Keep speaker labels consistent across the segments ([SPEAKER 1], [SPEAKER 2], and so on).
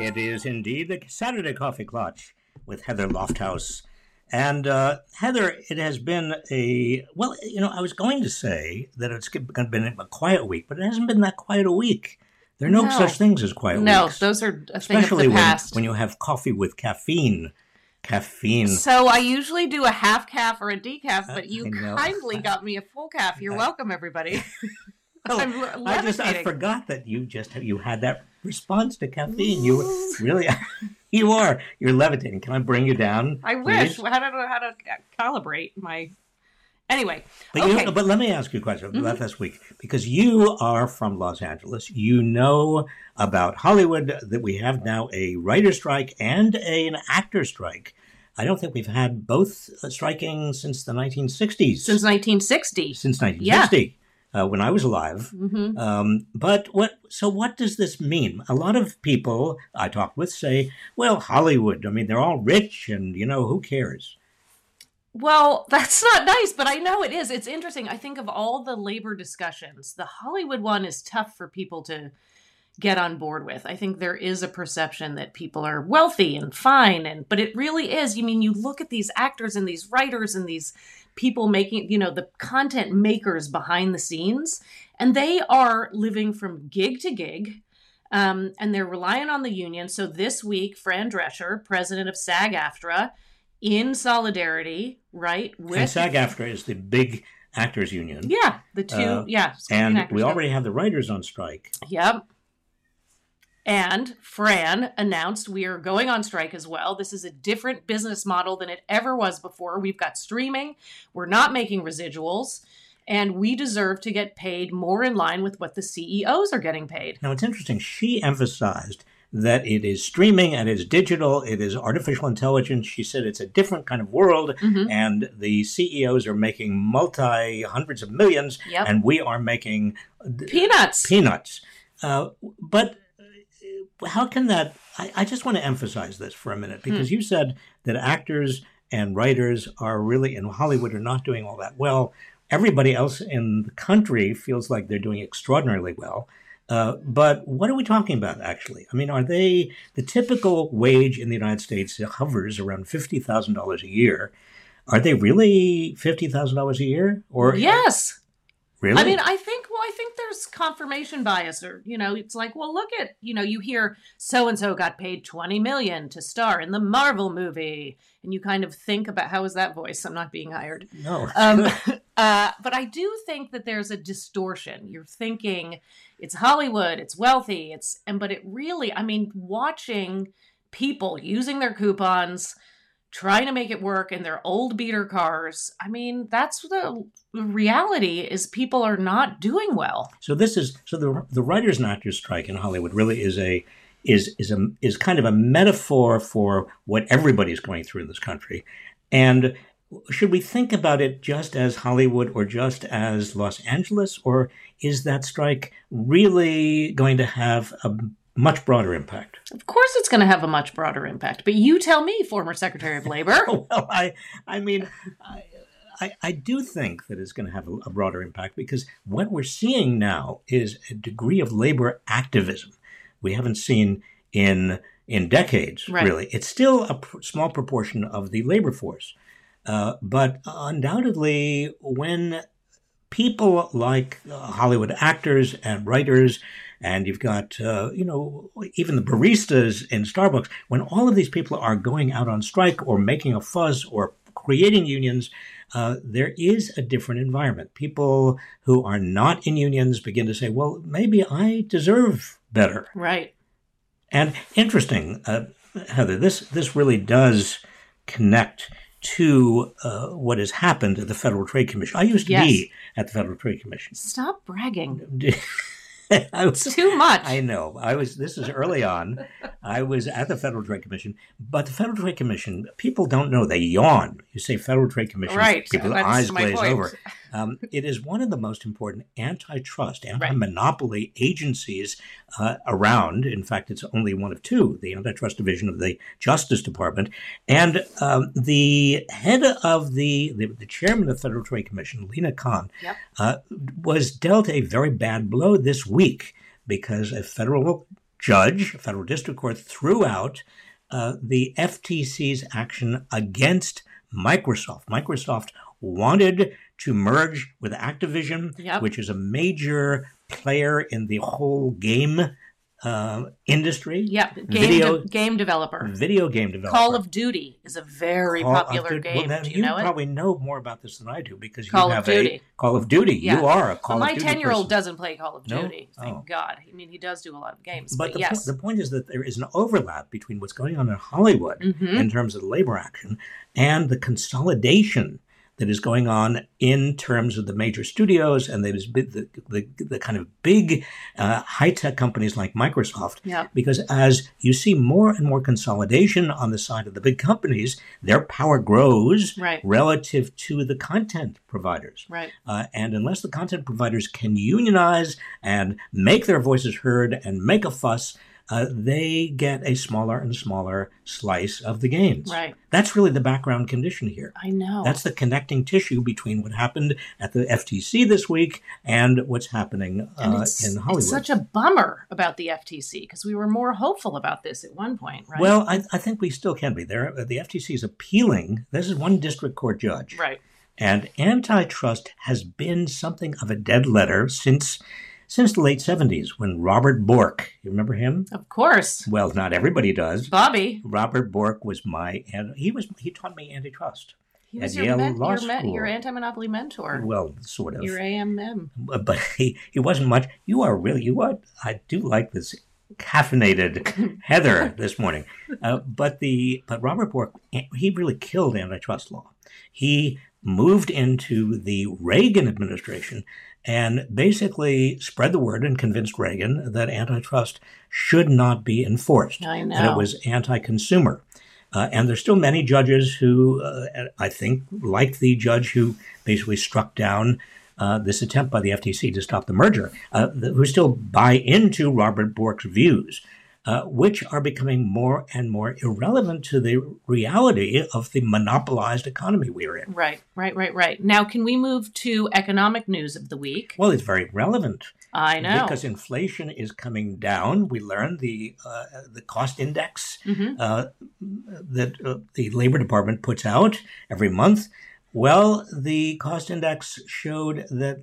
[SPEAKER 1] It is indeed the Saturday Coffee Klatch with Heather Lofthouse. And uh, Heather, it has been a, well, you know, I was going to say that it's been a quiet week, but it hasn't been that quiet a week. There are no,
[SPEAKER 2] No.
[SPEAKER 1] such things as quiet
[SPEAKER 2] No,
[SPEAKER 1] weeks.
[SPEAKER 2] No, those are a
[SPEAKER 1] Especially
[SPEAKER 2] thing of the
[SPEAKER 1] when,
[SPEAKER 2] past.
[SPEAKER 1] when you have coffee with caffeine. Caffeine.
[SPEAKER 2] so I usually do a half calf or a decaf, but you kindly got me a full calf. You're welcome, everybody.
[SPEAKER 1] Oh,
[SPEAKER 2] I'm le-
[SPEAKER 1] I just I forgot that you just you had that response to caffeine. You really you are. You're levitating. Can I bring you down?
[SPEAKER 2] I wish.
[SPEAKER 1] please?
[SPEAKER 2] I don't know how to calibrate my. Anyway,
[SPEAKER 1] But
[SPEAKER 2] okay.
[SPEAKER 1] you, but let me ask you a question
[SPEAKER 2] Mm-hmm.
[SPEAKER 1] about this week because you are from Los Angeles. You know about Hollywood that we have now a writer strike and a, an actor strike. I don't think we've had both uh, striking since the 1960s.
[SPEAKER 2] Since 1960.
[SPEAKER 1] since 1960, uh, when I was alive. Um, but what? So what does this mean? A lot of people I talk with say, "Well, Hollywood. I mean, they're all rich, and you know, who cares?"
[SPEAKER 2] Well, that's not nice, but I know it is. It's interesting. I think of all the labor discussions, the Hollywood one is tough for people to get on board with. I think there is a perception that people are wealthy and fine and but it really is. You mean you look at these actors and these writers and these people making, you know, the content makers behind the scenes and they are living from gig to gig. Um, and they're relying on the union. So this week, Fran Drescher, president of SAG-AFTRA, in solidarity, right?
[SPEAKER 1] and SAG-AFTRA is the big actors union,
[SPEAKER 2] yeah, the two,
[SPEAKER 1] Uh,
[SPEAKER 2] yeah,
[SPEAKER 1] and we already have the writers on strike.
[SPEAKER 2] Yep. And Fran announced we are going on strike as well. This is a different business model than it ever was before. We've got streaming, we're not making residuals, and we deserve to get paid more in line with what the CEOs are getting paid.
[SPEAKER 1] Now, it's interesting. She emphasized that it is streaming and it's digital, it is artificial intelligence. She said it's a different kind of world,
[SPEAKER 2] Mm-hmm.
[SPEAKER 1] and the CEOs are making multi hundreds of millions,
[SPEAKER 2] Yep.
[SPEAKER 1] and we are making
[SPEAKER 2] Peanuts.
[SPEAKER 1] peanuts. Uh, but how can that? I, I just want to emphasize this for a minute
[SPEAKER 2] Hmm.
[SPEAKER 1] because you said that actors and writers are really in Hollywood are not doing all that well. Everybody else in the country feels like they're doing extraordinarily well. Uh, but what are we talking about actually? I mean, are they the typical wage in the United States hovers around fifty thousand dollars a year? Are they really fifty thousand dollars a year? Or
[SPEAKER 2] yes.
[SPEAKER 1] Really?
[SPEAKER 2] I mean, I think well, I think there's confirmation bias, or you know, it's like, well, look at you know, you hear so and so got paid twenty million to star in the Marvel movie, and you kind of think about how is that voice? I'm not being hired.
[SPEAKER 1] no.
[SPEAKER 2] Um, uh, but I do think that there's a distortion. You're thinking it's Hollywood, it's wealthy, it's and but it really, I mean, watching people using their coupons, trying to make it work in their old beater cars. I mean, that's the reality is people are not doing well.
[SPEAKER 1] So this is so the the writers and actors strike in Hollywood really is a is is a is kind of a metaphor for what everybody's going through in this country, and should we think about it just as Hollywood or just as Los Angeles, or is that strike really going to have a much broader impact?
[SPEAKER 2] Of course, it's going to have a much broader impact. But you tell me, former Secretary of Labor.
[SPEAKER 1] well, I, I mean, I, I, I do think that it's going to have a, a broader impact because what we're seeing now is a degree of labor activism we haven't seen in in decades.
[SPEAKER 2] Right.
[SPEAKER 1] Really, it's still a pr- small proportion of the labor force, uh, but undoubtedly, when people like uh, Hollywood actors and writers, and you've got, uh, you know, even the baristas in Starbucks, when all of these people are going out on strike or making a fuss or creating unions, uh, there is a different environment. People who are not in unions begin to say, well, maybe I deserve better.
[SPEAKER 2] right.
[SPEAKER 1] And interesting, uh, Heather, this, this really does connect to uh, what has happened at the Federal Trade Commission. I used to
[SPEAKER 2] Yes.
[SPEAKER 1] be at the Federal Trade Commission.
[SPEAKER 2] Stop bragging.
[SPEAKER 1] I was,
[SPEAKER 2] Too much.
[SPEAKER 1] I know. I was. This is early on. I was at the Federal Trade Commission, but the Federal Trade Commission. People don't know. They yawn. You say Federal Trade Commission.
[SPEAKER 2] Right.
[SPEAKER 1] People's eyes glaze
[SPEAKER 2] point.
[SPEAKER 1] over. Um, it is one of the most important antitrust, anti-monopoly agencies uh, around. In fact, it's only one of two: the Antitrust Division of the Justice Department, and um, the head of the, the the chairman of the Federal Trade Commission, Lina Khan,
[SPEAKER 2] Yep.
[SPEAKER 1] uh, was dealt a very bad blow this week because a federal judge, a federal district court, threw out uh, the FTC's action against Microsoft. Microsoft wanted to merge with Activision,
[SPEAKER 2] Yep.
[SPEAKER 1] which is a major player in the whole game uh, industry,
[SPEAKER 2] Yep. Game,
[SPEAKER 1] Video-
[SPEAKER 2] de- game developer.
[SPEAKER 1] video game developer.
[SPEAKER 2] Call of Duty is a very
[SPEAKER 1] Call
[SPEAKER 2] popular game.
[SPEAKER 1] Well, then
[SPEAKER 2] Do you know it?
[SPEAKER 1] probably know more about this than I do because you
[SPEAKER 2] Call of
[SPEAKER 1] have
[SPEAKER 2] Duty.
[SPEAKER 1] a Call of Duty.
[SPEAKER 2] Yeah.
[SPEAKER 1] You are a Call of Duty.
[SPEAKER 2] My
[SPEAKER 1] ten-year-old
[SPEAKER 2] doesn't play Call of
[SPEAKER 1] No?
[SPEAKER 2] Duty. Thank
[SPEAKER 1] Oh.
[SPEAKER 2] God. I mean, he does do a lot of games.
[SPEAKER 1] But
[SPEAKER 2] But,
[SPEAKER 1] the,
[SPEAKER 2] yes.
[SPEAKER 1] po- the point is that there is an overlap between what's going on in Hollywood
[SPEAKER 2] Mhm.
[SPEAKER 1] in terms of labor action and the consolidation that is going on in terms of the major studios and the, the, the kind of big uh, high tech companies like Microsoft.
[SPEAKER 2] Yeah.
[SPEAKER 1] Because as you see more and more consolidation on the side of the big companies, their power grows
[SPEAKER 2] Right.
[SPEAKER 1] relative to the content providers.
[SPEAKER 2] Right.
[SPEAKER 1] Uh, and unless the content providers can unionize and make their voices heard and make a fuss, uh, they get a smaller and smaller slice of the gains.
[SPEAKER 2] Right.
[SPEAKER 1] That's really the background condition here.
[SPEAKER 2] I know.
[SPEAKER 1] That's the connecting tissue between what happened at the FTC this week and what's happening uh, in Hollywood.
[SPEAKER 2] it's such a bummer about the FTC because we were more hopeful about this at one point, right?
[SPEAKER 1] Well, I, I think we still can be. There, the FTC is appealing. This is one district court judge.
[SPEAKER 2] right.
[SPEAKER 1] And antitrust has been something of a dead letter since since the late 70s when Robert Bork, you remember him?
[SPEAKER 2] Of course.
[SPEAKER 1] Well, not everybody does.
[SPEAKER 2] Bobby,
[SPEAKER 1] Robert Bork was my he was he taught me antitrust.
[SPEAKER 2] he was
[SPEAKER 1] At
[SPEAKER 2] your,
[SPEAKER 1] Yale
[SPEAKER 2] men-
[SPEAKER 1] Law
[SPEAKER 2] your, men- your anti-monopoly mentor.
[SPEAKER 1] Well, sort of.
[SPEAKER 2] your AMM.
[SPEAKER 1] but he, he wasn't much. You are really you are I do like this caffeinated Heather this morning. Uh, but the but Robert Bork he really killed antitrust law. He moved into the Reagan administration and basically spread the word and convinced Reagan that antitrust should not be enforced.
[SPEAKER 2] I
[SPEAKER 1] And it was anti-consumer. Uh, and there's still many judges who, uh, I think, like the judge who basically struck down uh, this attempt by the FTC to stop the merger, uh, who still buy into Robert Bork's views, uh, which are becoming more and more irrelevant to the reality of the monopolized economy we're in.
[SPEAKER 2] Right, right, right, right. Now, can we move to economic news of the week?
[SPEAKER 1] Well, it's very relevant.
[SPEAKER 2] I know.
[SPEAKER 1] Because inflation is coming down. We learned the uh, the cost index
[SPEAKER 2] Mhm.
[SPEAKER 1] uh, that uh, the Labor Department puts out every month. Well, the cost index showed that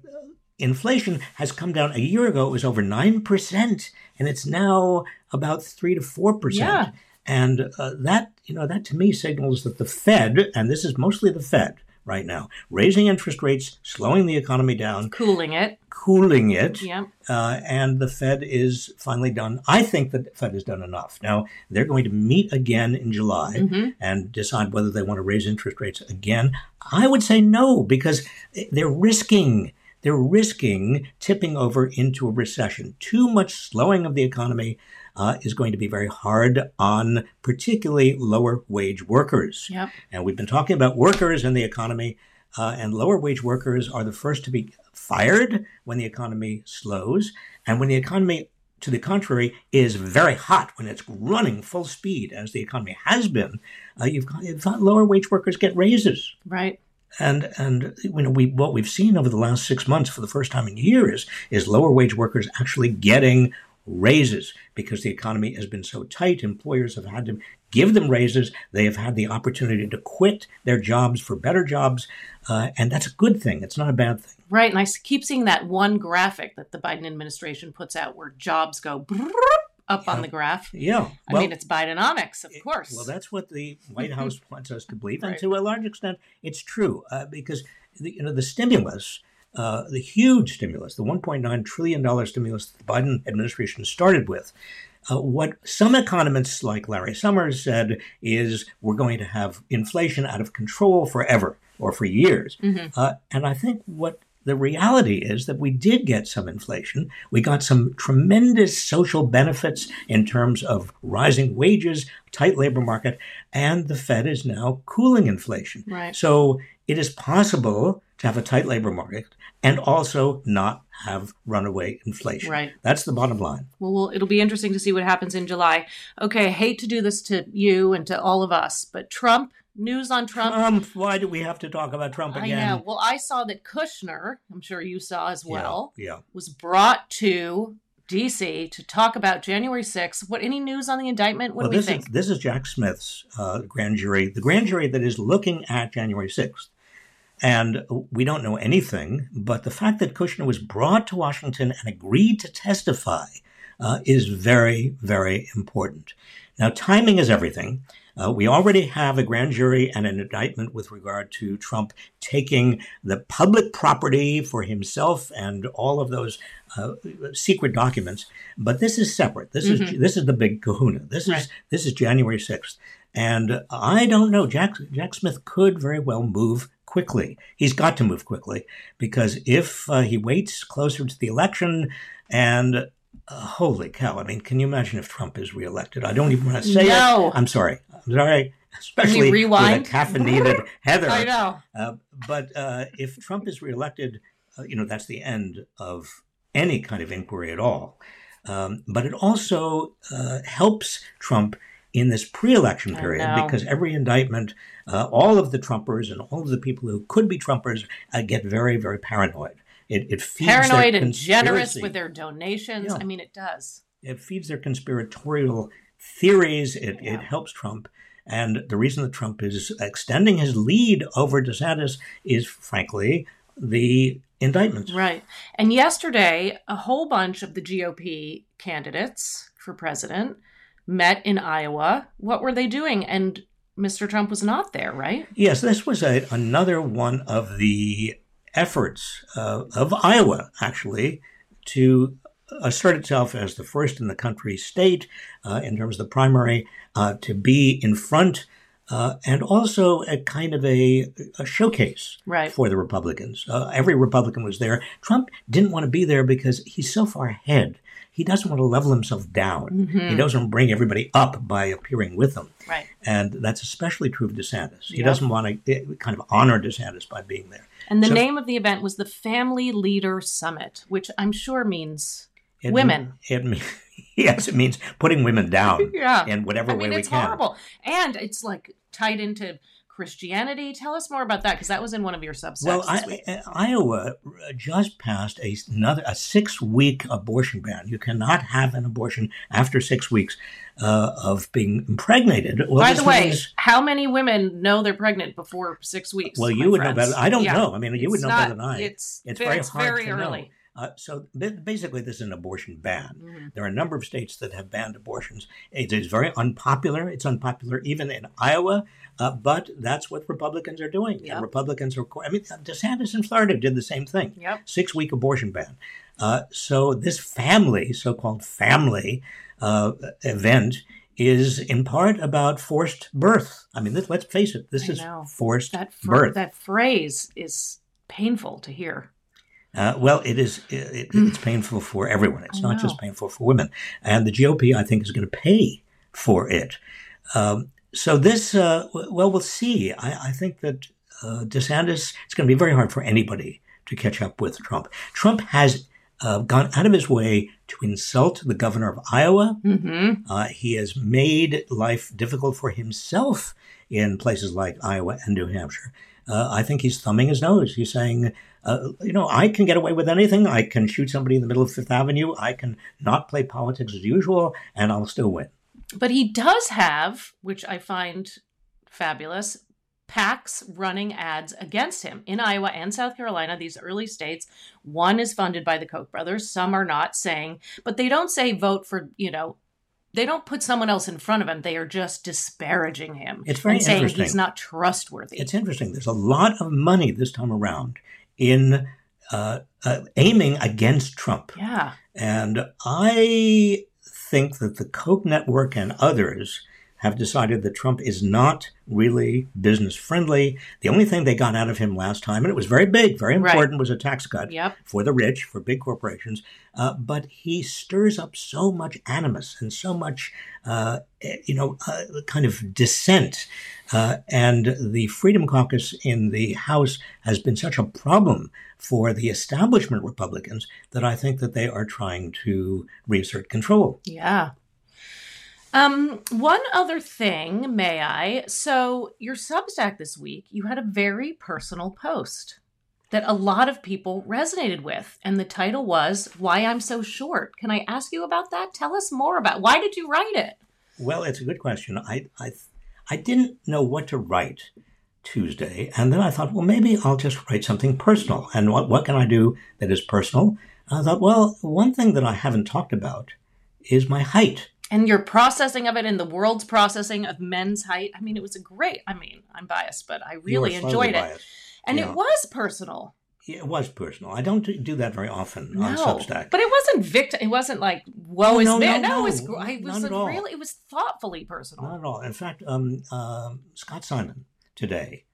[SPEAKER 1] inflation has come down. A year ago, it was over nine percent, and it's now about three to four
[SPEAKER 2] Yeah.
[SPEAKER 1] percent. And uh, that you know that to me signals that the Fed, and this is mostly the Fed right now, raising interest rates, slowing the economy down,
[SPEAKER 2] Cooling it.
[SPEAKER 1] cooling it
[SPEAKER 2] Yep.
[SPEAKER 1] uh, and the Fed is finally done. I think the Fed has done enough. Now they're going to meet again in July
[SPEAKER 2] hmm
[SPEAKER 1] and decide whether they want to raise interest rates again. I would say no because they're risking they're risking tipping over into a recession. Too much slowing of the economy uh, is going to be very hard on particularly lower wage workers.
[SPEAKER 2] Yep.
[SPEAKER 1] And we've been talking about workers in the economy, uh, and lower wage workers are the first to be fired when the economy slows. And when the economy, to the contrary, is very hot, when it's running full speed, as the economy has been, uh, you've, got, you've got lower wage workers get raises.
[SPEAKER 2] Right.
[SPEAKER 1] And and you know we what we've seen over the last six months for the first time in years is lower wage workers actually getting raises because the economy has been so tight. Employers have had to give them raises. They have had the opportunity to quit their jobs for better jobs, uh, and that's a good thing. It's not a bad thing.
[SPEAKER 2] Right. And I keep seeing that one graphic that the Biden administration puts out where jobs go up on the graph.
[SPEAKER 1] Yeah.
[SPEAKER 2] I
[SPEAKER 1] well-
[SPEAKER 2] mean, it's Bidenomics, of course.
[SPEAKER 1] Well, that's what the White House wants us to believe, and to a large extent, it's true uh, because the, you know the stimulus, uh, the huge stimulus, the 1.9 trillion dollar stimulus that the Biden administration started with. Uh, what some economists like Larry Summers said is we're going to have inflation out of control forever or for years.
[SPEAKER 2] Mhm.
[SPEAKER 1] Uh, and I think what the reality is that we did get some inflation. We got some tremendous social benefits in terms of rising wages, tight labor market, and the Fed is now cooling inflation.
[SPEAKER 2] Right.
[SPEAKER 1] So it is possible to have a tight labor market and also not have runaway inflation.
[SPEAKER 2] Right.
[SPEAKER 1] That's the bottom line.
[SPEAKER 2] Well, well, it'll be interesting to see what happens in July. Okay, I hate to do this to you and to all of us, but Trump, news on Trump.
[SPEAKER 1] Trump, why do we have to talk about Trump again?
[SPEAKER 2] I know. Well, I saw that Kushner, I'm sure you saw as well,
[SPEAKER 1] Yeah. yeah.
[SPEAKER 2] was brought to D.C. to talk about January 6th. What any news on the indictment? What
[SPEAKER 1] well,
[SPEAKER 2] do we
[SPEAKER 1] this
[SPEAKER 2] think?
[SPEAKER 1] Is, this is Jack Smith's uh, grand jury, the grand jury that is looking at January 6th. And we don't know anything, but the fact that Kushner was brought to Washington and agreed to testify uh, is very, very important. Now, timing is everything. Uh, we already have a grand jury and an indictment with regard to Trump taking the public property for himself and all of those uh, secret documents. But this is separate. This mm-hmm. is this is the big Kahuna. This right. is this is January sixth, and I don't know. Jack Jack Smith could very well move quickly. He's got to move quickly because if uh, he waits closer to the election and uh, holy cow. I mean, can you imagine if Trump is reelected? I don't even want to say
[SPEAKER 2] no.
[SPEAKER 1] it. I'm sorry. I'm sorry. Especially rewind? with a caffeinated Heather.
[SPEAKER 2] I know.
[SPEAKER 1] Uh, but uh, if Trump is reelected, uh, you know, that's the end of any kind of inquiry at all. Um, but it also uh, helps Trump in this pre-election period because every indictment, uh, all of the Trumpers and all of the people who could be Trumpers uh, get very, very paranoid. It, it feeds
[SPEAKER 2] paranoid and generous with their donations. Yeah. I mean, it does.
[SPEAKER 1] It feeds their conspiratorial theories. It, yeah. it helps Trump. And the reason that Trump is extending his lead over DeSantis is, frankly, the indictments.
[SPEAKER 2] Right. And yesterday, a whole bunch of the GOP candidates for president met in Iowa. What were they doing? And Mr. Trump was not there, right?
[SPEAKER 1] Yes, this was a, another one of the efforts uh, of Iowa, actually, to assert itself as the first in the country state uh, in terms of the primary uh, to be in front uh, and also a kind of a, a showcase
[SPEAKER 2] right.
[SPEAKER 1] for the Republicans. Uh, every Republican was there. Trump didn't want to be there because he's so far ahead. He doesn't want to level himself down.
[SPEAKER 2] Mm-hmm.
[SPEAKER 1] He doesn't bring everybody up by appearing with them.
[SPEAKER 2] Right.
[SPEAKER 1] And that's especially true of DeSantis. He yep. doesn't want to eh, kind of honor DeSantis by being there.
[SPEAKER 2] And the so, name of the event was the Family Leader Summit, which I'm sure means it women.
[SPEAKER 1] It means yes, it means putting women down.
[SPEAKER 2] yeah.
[SPEAKER 1] in whatever
[SPEAKER 2] I mean,
[SPEAKER 1] way
[SPEAKER 2] it's
[SPEAKER 1] we can.
[SPEAKER 2] horrible, and it's like tied into Christianity. Tell us more about that because that was in one of your Substacks.
[SPEAKER 1] Well, I, I, Iowa just passed a, another a six week abortion ban. You cannot have an abortion after six weeks uh, of being impregnated.
[SPEAKER 2] Well, By the way, means, how many women know they're pregnant before six weeks?
[SPEAKER 1] Well, you would
[SPEAKER 2] friends?
[SPEAKER 1] know better. I don't yeah. know. I mean, you
[SPEAKER 2] it's
[SPEAKER 1] would know
[SPEAKER 2] not,
[SPEAKER 1] better than I.
[SPEAKER 2] It's,
[SPEAKER 1] it's
[SPEAKER 2] very,
[SPEAKER 1] very hard
[SPEAKER 2] very early.
[SPEAKER 1] know. Uh, so basically, this is an abortion ban.
[SPEAKER 2] Mm-hmm.
[SPEAKER 1] There are a number of states that have banned abortions. It is very unpopular. It's unpopular even in Iowa, uh, but that's what Republicans are doing.
[SPEAKER 2] Yep.
[SPEAKER 1] And Republicans are. I mean, DeSantis in Florida did the same thing.
[SPEAKER 2] Yep.
[SPEAKER 1] Six week abortion ban. Uh, so this family, so-called family uh, event, is in part about forced birth. I mean, let's face it. This
[SPEAKER 2] I
[SPEAKER 1] is
[SPEAKER 2] know.
[SPEAKER 1] forced
[SPEAKER 2] that fr-
[SPEAKER 1] birth.
[SPEAKER 2] That phrase is painful to hear.
[SPEAKER 1] Uh, well, it is. It, it's painful for everyone. It's not just painful for women, and the GOP, I think, is going to pay for it. Um, so this, uh, well, we'll see. I, I think that uh, DeSantis. It's going to be very hard for anybody to catch up with Trump. Trump has uh, gone out of his way to insult the governor of Iowa.
[SPEAKER 2] Mm-hmm.
[SPEAKER 1] Uh, he has made life difficult for himself in places like Iowa and New Hampshire. Uh, I think he's thumbing his nose. He's saying, uh, you know, I can get away with anything. I can shoot somebody in the middle of Fifth Avenue. I can not play politics as usual, and I'll still win.
[SPEAKER 2] But he does have, which I find fabulous, PACs running ads against him in Iowa and South Carolina, these early states. One is funded by the Koch brothers, some are not saying, but they don't say vote for, you know, they don't put someone else in front of him. They are just disparaging him
[SPEAKER 1] It's very
[SPEAKER 2] and saying
[SPEAKER 1] interesting.
[SPEAKER 2] he's not trustworthy.
[SPEAKER 1] It's interesting. There's a lot of money this time around in uh, uh, aiming against Trump.
[SPEAKER 2] yeah.
[SPEAKER 1] And I think that the Koch network and others have decided that Trump is not really business friendly. The only thing they got out of him last time, and it was very big, very
[SPEAKER 2] Right.
[SPEAKER 1] important, was a tax cut
[SPEAKER 2] Yep.
[SPEAKER 1] for the rich, for big corporations. Uh, but he stirs up so much animus and so much, uh, eh, you know, uh, kind of dissent. Uh, and the Freedom Caucus in the House has been such a problem for the establishment Republicans that I think that they are trying to reassert control.
[SPEAKER 2] Yeah. Um, one other thing, may I? So, your Substack this week, you had a very personal post that a lot of people resonated with. And the title was Why I'm So Short. Can I ask you about that? Tell us more about why did you write it?
[SPEAKER 1] Well, it's a good question. I, I, I didn't know what to write Tuesday. And then I thought, well, maybe I'll just write something personal. And what, what can I do that is personal? And I thought, well, one thing that I haven't talked about is my height.
[SPEAKER 2] And your processing of it and the world's processing of men's height. I mean, it was a great, I mean, I'm biased, but I really enjoyed it.
[SPEAKER 1] biased.
[SPEAKER 2] And
[SPEAKER 1] Yeah.
[SPEAKER 2] it was personal.
[SPEAKER 1] Yeah, It was personal. I don't do- that very often
[SPEAKER 2] No,
[SPEAKER 1] on Substack.
[SPEAKER 2] but it wasn't victim. It wasn't like woe
[SPEAKER 1] No,
[SPEAKER 2] is
[SPEAKER 1] no, no,
[SPEAKER 2] No, it was.
[SPEAKER 1] no,
[SPEAKER 2] gr- I was
[SPEAKER 1] not at
[SPEAKER 2] like,
[SPEAKER 1] all.
[SPEAKER 2] really. It was thoughtfully personal.
[SPEAKER 1] Not at all. In fact, um, um, Scott Simon today,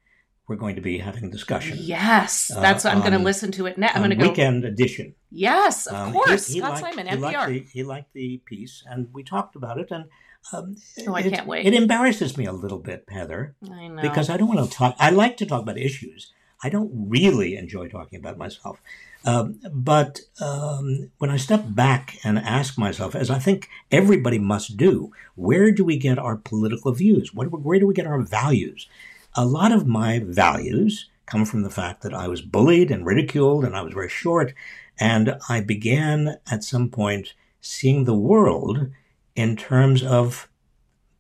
[SPEAKER 1] we're going to be having a discussion.
[SPEAKER 2] Yes,
[SPEAKER 1] Uh,
[SPEAKER 2] that's. I'm going to listen to it now. I'm going to go.
[SPEAKER 1] Weekend edition.
[SPEAKER 2] Yes, of
[SPEAKER 1] Um,
[SPEAKER 2] course.
[SPEAKER 1] he
[SPEAKER 2] Scott
[SPEAKER 1] liked-
[SPEAKER 2] Simon,
[SPEAKER 1] he liked
[SPEAKER 2] NPR.
[SPEAKER 1] the- he liked the piece, and we talked about it. And um,
[SPEAKER 2] Oh, I
[SPEAKER 1] it-
[SPEAKER 2] can't wait.
[SPEAKER 1] It embarrasses me a little bit, Heather,
[SPEAKER 2] I know.
[SPEAKER 1] because I don't want to talk. I like to talk about issues. I don't really enjoy talking about myself. Um, but um, when I step back and ask myself, as I think everybody must do, where do we get our political views? What, where do we get our values? A lot of my values come from the fact that I was bullied and ridiculed and I was very short. And I began at some point seeing the world in terms of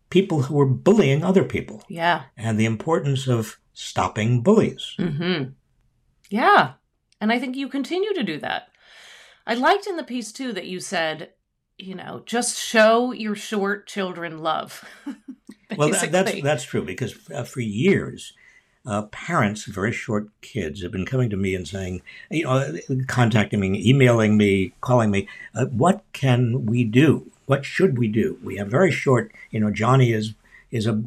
[SPEAKER 1] people who were bullying other people
[SPEAKER 2] yeah.
[SPEAKER 1] and the importance of stopping bullies.
[SPEAKER 2] Mm-hmm. Yeah, and I think you continue to do that. I liked in the piece too that you said, you know, just show your short children love.
[SPEAKER 1] Well, that, that's that's true because uh, for years, uh, parents of very short kids have been coming to me and saying, you know, contacting me, emailing me, calling me, uh, what can we do? What should we do? We have very short, you know, Johnny is is a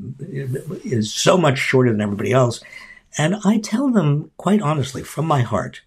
[SPEAKER 1] is so much shorter than everybody else, and I tell them quite honestly from my heart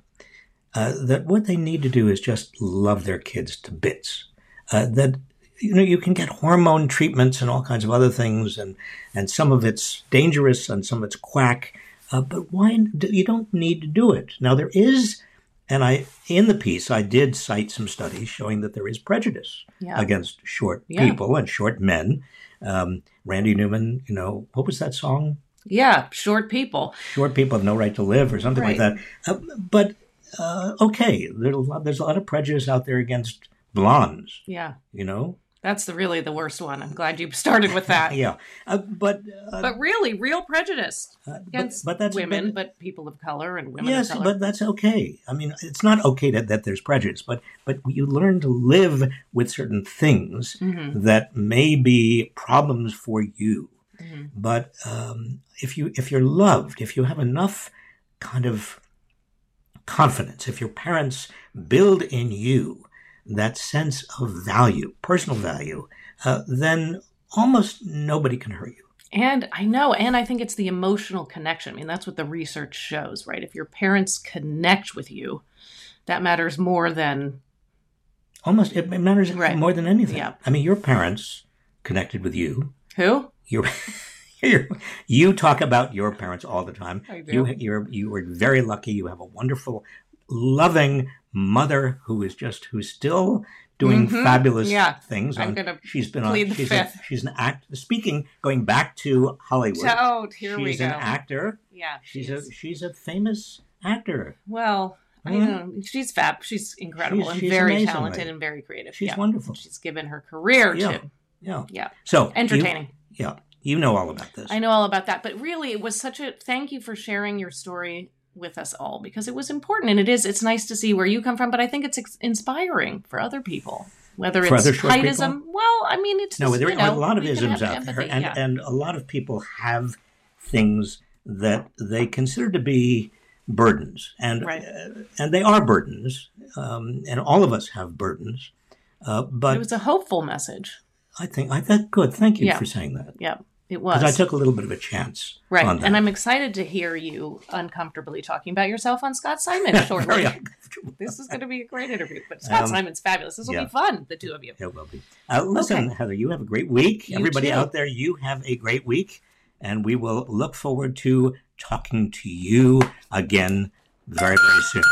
[SPEAKER 1] uh, that what they need to do is just love their kids to bits. Uh, that you know you can get hormone treatments and all kinds of other things, and and some of it's dangerous and some of it's quack. Uh, but why do, you don't need to do it now? There is, and I in the piece I did cite some studies showing that there is prejudice
[SPEAKER 2] Yeah.
[SPEAKER 1] against short
[SPEAKER 2] Yeah.
[SPEAKER 1] people and short men. Um, Randy Newman, you know, what was that song?
[SPEAKER 2] yeah, short people.
[SPEAKER 1] short people have no right to live or something like that. Uh, but uh, okay, there's a, lot, there's a lot of prejudice out there against blondes,
[SPEAKER 2] Yeah,
[SPEAKER 1] you know?
[SPEAKER 2] that's the really the worst one. I'm glad you started with that.
[SPEAKER 1] Yeah. Uh, but, uh,
[SPEAKER 2] But really, real prejudice
[SPEAKER 1] uh,
[SPEAKER 2] against
[SPEAKER 1] but, but that's
[SPEAKER 2] women,
[SPEAKER 1] but-
[SPEAKER 2] but people of color and women
[SPEAKER 1] yes,
[SPEAKER 2] of color.
[SPEAKER 1] but that's okay. I mean, it's not okay that, that there's prejudice, but but you learn to live with certain things
[SPEAKER 2] Mhm,
[SPEAKER 1] that may be problems for you.
[SPEAKER 2] mhm.
[SPEAKER 1] But um, if you if you're loved, if you have enough kind of confidence, if your parents build in you that sense of value, personal value, uh, then almost nobody can hurt you.
[SPEAKER 2] And I know, and I think it's the emotional connection. I mean, that's what the research shows, right? If your parents connect with you, that matters more than
[SPEAKER 1] Almost it matters
[SPEAKER 2] Right.
[SPEAKER 1] more than anything.
[SPEAKER 2] Yeah.
[SPEAKER 1] I mean, your parents connected with you.
[SPEAKER 2] who?
[SPEAKER 1] Your, you talk about your parents all the time.
[SPEAKER 2] I do.
[SPEAKER 1] You you're you were very lucky. You have a wonderful, loving mother who is just who's still doing
[SPEAKER 2] Mhm.
[SPEAKER 1] fabulous
[SPEAKER 2] Yeah.
[SPEAKER 1] things.
[SPEAKER 2] I'm gonna
[SPEAKER 1] she's been on. She's. A, she's an act. Speaking, going back to Hollywood.
[SPEAKER 2] Oh, here
[SPEAKER 1] she's
[SPEAKER 2] we go.
[SPEAKER 1] She's an actor.
[SPEAKER 2] yeah,
[SPEAKER 1] She's
[SPEAKER 2] she's
[SPEAKER 1] a she's a famous actor.
[SPEAKER 2] well. I
[SPEAKER 1] Mhm.
[SPEAKER 2] know she's fab. She's incredible
[SPEAKER 1] She's-
[SPEAKER 2] and
[SPEAKER 1] she's
[SPEAKER 2] very
[SPEAKER 1] amazing,
[SPEAKER 2] talented
[SPEAKER 1] right?
[SPEAKER 2] and very creative.
[SPEAKER 1] She's
[SPEAKER 2] yeah.
[SPEAKER 1] wonderful.
[SPEAKER 2] She's given her career
[SPEAKER 1] Yeah.
[SPEAKER 2] to
[SPEAKER 1] Yeah.
[SPEAKER 2] yeah
[SPEAKER 1] So you-
[SPEAKER 2] entertaining.
[SPEAKER 1] yeah, you know all about this.
[SPEAKER 2] I know all about that, but really, it was such a thank you for sharing your story with us all because it was important and it is. It's nice to see where you come from, but I think it's ex- inspiring for other people, whether
[SPEAKER 1] For
[SPEAKER 2] it's heightism. Well, I mean, it's
[SPEAKER 1] No,
[SPEAKER 2] just,
[SPEAKER 1] there are
[SPEAKER 2] know,
[SPEAKER 1] a lot of isms out there, and
[SPEAKER 2] yeah.
[SPEAKER 1] and a lot of people have things that they consider to be burdens, and
[SPEAKER 2] Right.
[SPEAKER 1] uh, and they are burdens, um, and all of us have burdens. Uh, but it
[SPEAKER 2] was a hopeful message.
[SPEAKER 1] I think I think good. Thank you
[SPEAKER 2] Yeah.
[SPEAKER 1] for saying that
[SPEAKER 2] Yeah, it was.
[SPEAKER 1] I took a little bit of a chance
[SPEAKER 2] right,
[SPEAKER 1] on that.
[SPEAKER 2] and I'm excited to hear you uncomfortably talking about yourself on Scott Simon shortly. This is going to be a great interview, but Scott
[SPEAKER 1] Um,
[SPEAKER 2] Simon's fabulous. This will
[SPEAKER 1] yeah.
[SPEAKER 2] be fun, the two of you.
[SPEAKER 1] It will be. Uh, listen,
[SPEAKER 2] Okay.
[SPEAKER 1] Heather, you have a great week.
[SPEAKER 2] You
[SPEAKER 1] Everybody
[SPEAKER 2] too.
[SPEAKER 1] out there, you have a great week, and we will look forward to talking to you again very, very soon.